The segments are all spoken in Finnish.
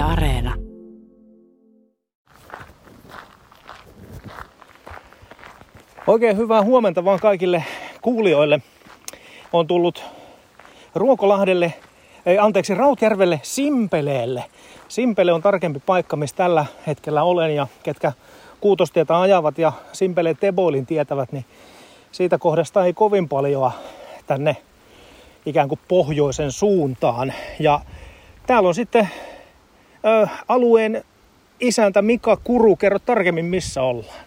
Areena. Oikein hyvää huomenta vaan kaikille kuulijoille. On tullut Ruokolahdelle, ei anteeksi, Rautjärvelle Simpeleelle. Simpele on tarkempi paikka, missä tällä hetkellä olen ja ketkä kuutostietä ajavat ja Simpeleen Teboilin tietävät, niin siitä kohdasta ei kovin paljon tänne ikään kuin pohjoisen suuntaan. Ja täällä on sitten ö, alueen isäntä Mika Kuru. Kerro tarkemmin, missä ollaan.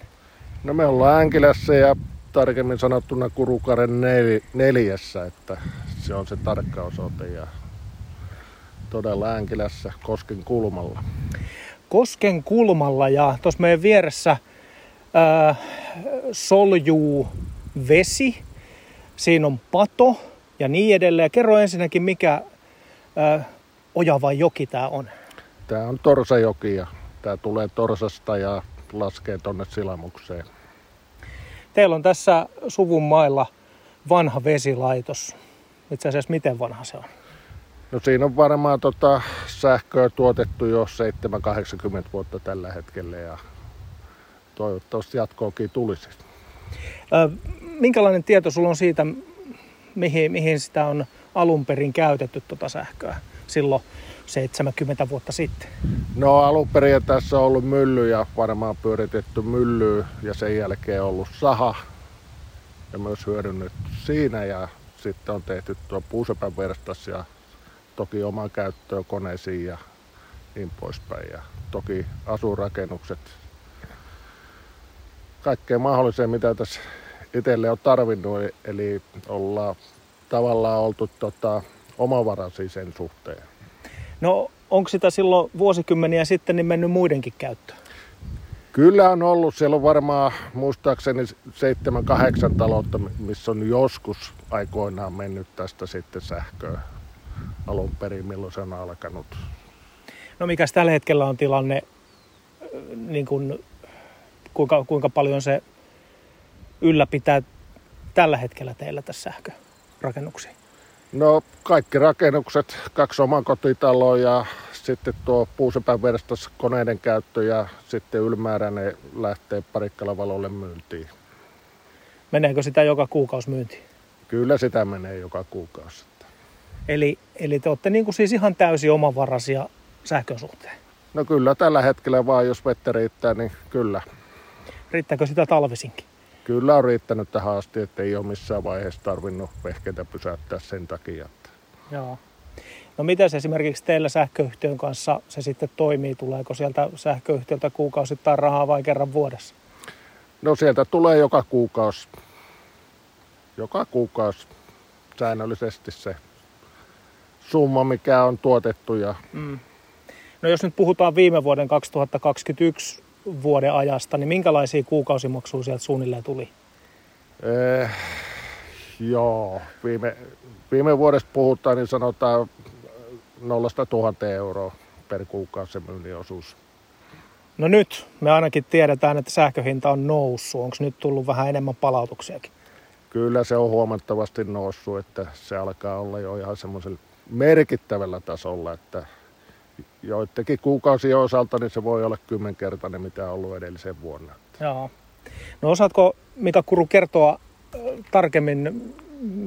No me ollaan Änkilässä ja tarkemmin sanottuna Kurukaren nel, neljässä, että se on se tarkka osoite ja todella Änkilässä Kosken kulmalla. Kosken kulmalla ja tuossa meidän vieressä ää, soljuu vesi, siinä on pato ja niin edelleen. Kerro ensinnäkin, mikä ää, oja vai joki tämä on? Tämä on Torsajoki ja tämä tulee Torsasta ja laskee tonne Silamukseen. Teillä on tässä suvun mailla vanha vesilaitos. Itse asiassa miten vanha se on? No siinä on varmaan tota sähköä tuotettu jo 7-80 vuotta tällä hetkellä ja toivottavasti jatkoakin tulisi. Ö, minkälainen tieto sulla on siitä, mihin, mihin sitä on alun perin käytetty tuota sähköä silloin 70 vuotta sitten? No alun perin tässä on ollut mylly ja varmaan pyöritetty mylly ja sen jälkeen ollut saha ja myös hyödynnetty siinä ja sitten on tehty tuo puusepäverstas ja toki oman käyttöön koneisiin ja niin poispäin. Ja toki asurakennukset, kaikkea mahdolliseen, mitä tässä itselle on tarvinnut. Eli ollaan tavallaan oltu tota, omavaraisia sen suhteen. No onko sitä silloin vuosikymmeniä sitten niin mennyt muidenkin käyttöön? Kyllä on ollut. Siellä on varmaan muistaakseni 7-8 taloutta, missä on joskus aikoinaan mennyt tästä sitten sähköä alun perin, milloin se on alkanut. No mikäs tällä hetkellä on tilanne, niin kuin, kuinka, kuinka paljon se ylläpitää tällä hetkellä teillä tässä sähkörakennuksia? No kaikki rakennukset, kaksi omakotitaloa ja sitten tuo puusepäverstas koneiden käyttö ja sitten ylimääräinen lähtee parikkalavalolle myyntiin. Meneekö sitä joka kuukausi myyntiin? Kyllä sitä menee joka kuukausi. Eli, eli te olette niin kuin siis ihan täysin omavaraisia sähkön suhteen? No kyllä tällä hetkellä vaan, jos vettä riittää, niin kyllä. Riittääkö sitä talvisinkin? Kyllä on riittänyt tähän asti, että ei ole missään vaiheessa tarvinnut vehkeitä pysäyttää sen takia. Että... Joo. No miten se esimerkiksi teillä sähköyhtiön kanssa se sitten toimii? Tuleeko sieltä sähköyhtiöltä kuukausittain rahaa vai kerran vuodessa? No sieltä tulee joka kuukausi, joka kuukausi säännöllisesti se summa, mikä on tuotettu. Ja... Mm. No jos nyt puhutaan viime vuoden 2021 vuoden ajasta, niin minkälaisia kuukausimaksuja sieltä suunnilleen tuli? Eh, joo, viime, viime vuodesta puhutaan, niin sanotaan nollasta tuhanteen euroa per kuukausi myynnin osuus. No nyt me ainakin tiedetään, että sähköhinta on noussut. Onko nyt tullut vähän enemmän palautuksiakin? Kyllä se on huomattavasti noussut, että se alkaa olla jo ihan semmoisella merkittävällä tasolla, että joidenkin kuukausien osalta niin se voi olla kymmenkertainen, mitä on ollut edellisen vuonna. Joo. No osaatko Mika Kuru kertoa tarkemmin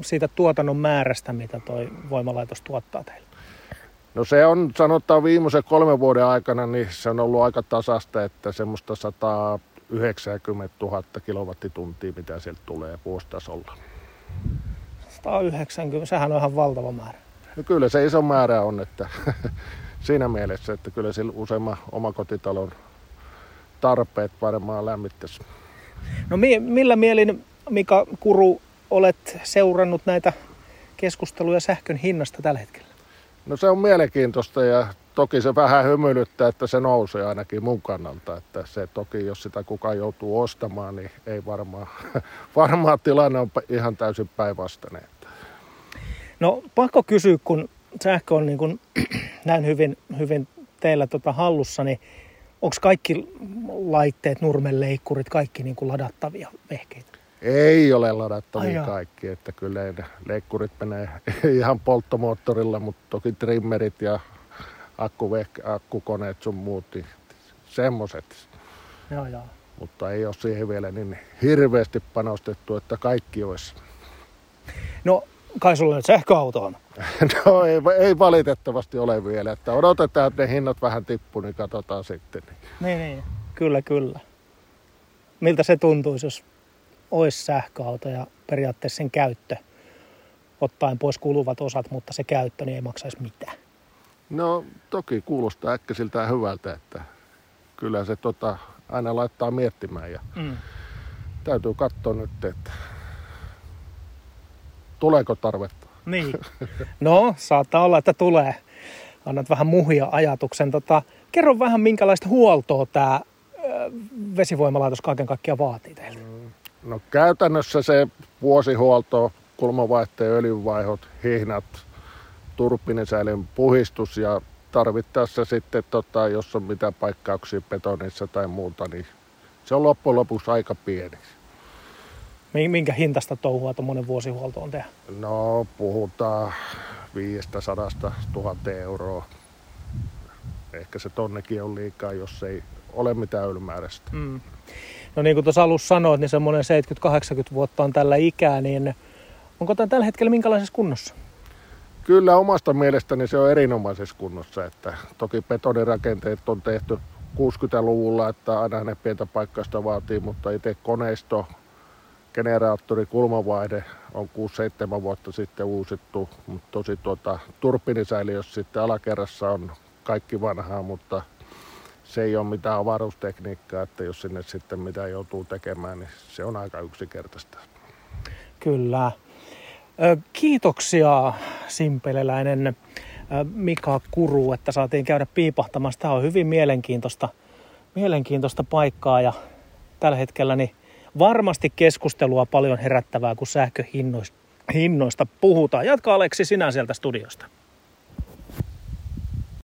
siitä tuotannon määrästä, mitä toi voimalaitos tuottaa teille? No se on, sanotaan viimeisen kolmen vuoden aikana, niin se on ollut aika tasasta, että semmoista 190 000 kilowattituntia, mitä sieltä tulee vuositasolla. 190, sehän on ihan valtava määrä. No kyllä se iso määrä on, että siinä mielessä, että kyllä sillä useamman omakotitalon tarpeet varmaan lämmittäisi. No mi- millä mielin, Mika Kuru, olet seurannut näitä keskusteluja sähkön hinnasta tällä hetkellä? No se on mielenkiintoista ja toki se vähän hymyilyttää, että se nousee ainakin mun kannalta. Että se toki, jos sitä kukaan joutuu ostamaan, niin ei varmaan, varmaan tilanne on ihan täysin päinvastainen. No pakko kysyä, kun sähkö on niin kuin, näin hyvin, hyvin teillä tota hallussa, niin onko kaikki laitteet, nurmenleikkurit, kaikki niin kuin ladattavia vehkeitä? Ei ole ladattavia Ai kaikki, että kyllä leikkurit menee ihan polttomoottorilla, mutta toki trimmerit ja akkuvehke, akkukoneet sun muut, niin semmoset. Joo, joo. Mutta ei ole siihen vielä niin hirveästi panostettu, että kaikki olisi. No, kai sulla nyt sähköauto on. No ei, ei valitettavasti ole vielä, että odotetaan, että ne hinnat vähän tippuu, niin katsotaan sitten. Niin, niin. Kyllä, kyllä. Miltä se tuntuisi, jos olisi sähköauto ja periaatteessa sen käyttö, ottaen pois kuluvat osat, mutta se käyttö niin ei maksaisi mitään? No toki kuulostaa äkkisiltään hyvältä, että kyllä se tota, aina laittaa miettimään ja Mm. täytyy katsoa nyt, että tuleeko tarvetta. Niin. No, saattaa olla, että tulee. Annat vähän muhia ajatuksen. Tota, kerro vähän, minkälaista huoltoa tämä vesivoimalaitos kaiken kaikkiaan vaatii teiltä. No käytännössä se vuosihuolto, kulmavaihteen öljynvaihot, hihnat, turbiinisäilyn puhistus ja tarvittaessa sitten, tota, jos on mitä paikkauksia betonissa tai muuta, niin se on loppujen lopuksi aika pieni. Mi- Minkä hintasta touhua tuommoinen vuosihuolto on tehdä? No puhutaan 500 000 euroa. Ehkä se tonnekin on liikaa, jos ei ole mitään ylimääräistä. Mm. No niin kuin tuossa alussa sanoit, niin semmoinen 70-80 vuotta on tällä ikää, niin onko tämä tällä hetkellä minkälaisessa kunnossa? Kyllä omasta mielestäni se on erinomaisessa kunnossa, että toki betonirakenteet on tehty 60-luvulla, että aina ne pientä paikkausta vaatii, mutta itse koneisto, generaattori, kulmavaihde on 6-7 vuotta sitten uusittu, mutta tosi tuota, turbiinisäiliössä sitten alakerrassa on kaikki vanhaa, mutta se ei ole mitään avaruustekniikkaa, että jos sinne sitten mitä joutuu tekemään, niin se on aika yksinkertaista. Kyllä. Kiitoksia simpeleläinen Mika Kuru, että saatiin käydä piipahtamassa. Tämä on hyvin mielenkiintoista, mielenkiintoista paikkaa ja tällä hetkellä niin varmasti keskustelua paljon herättävää, kun sähköhinnoista hinnoista puhutaan. Jatka Aleksi sinä sieltä studiosta.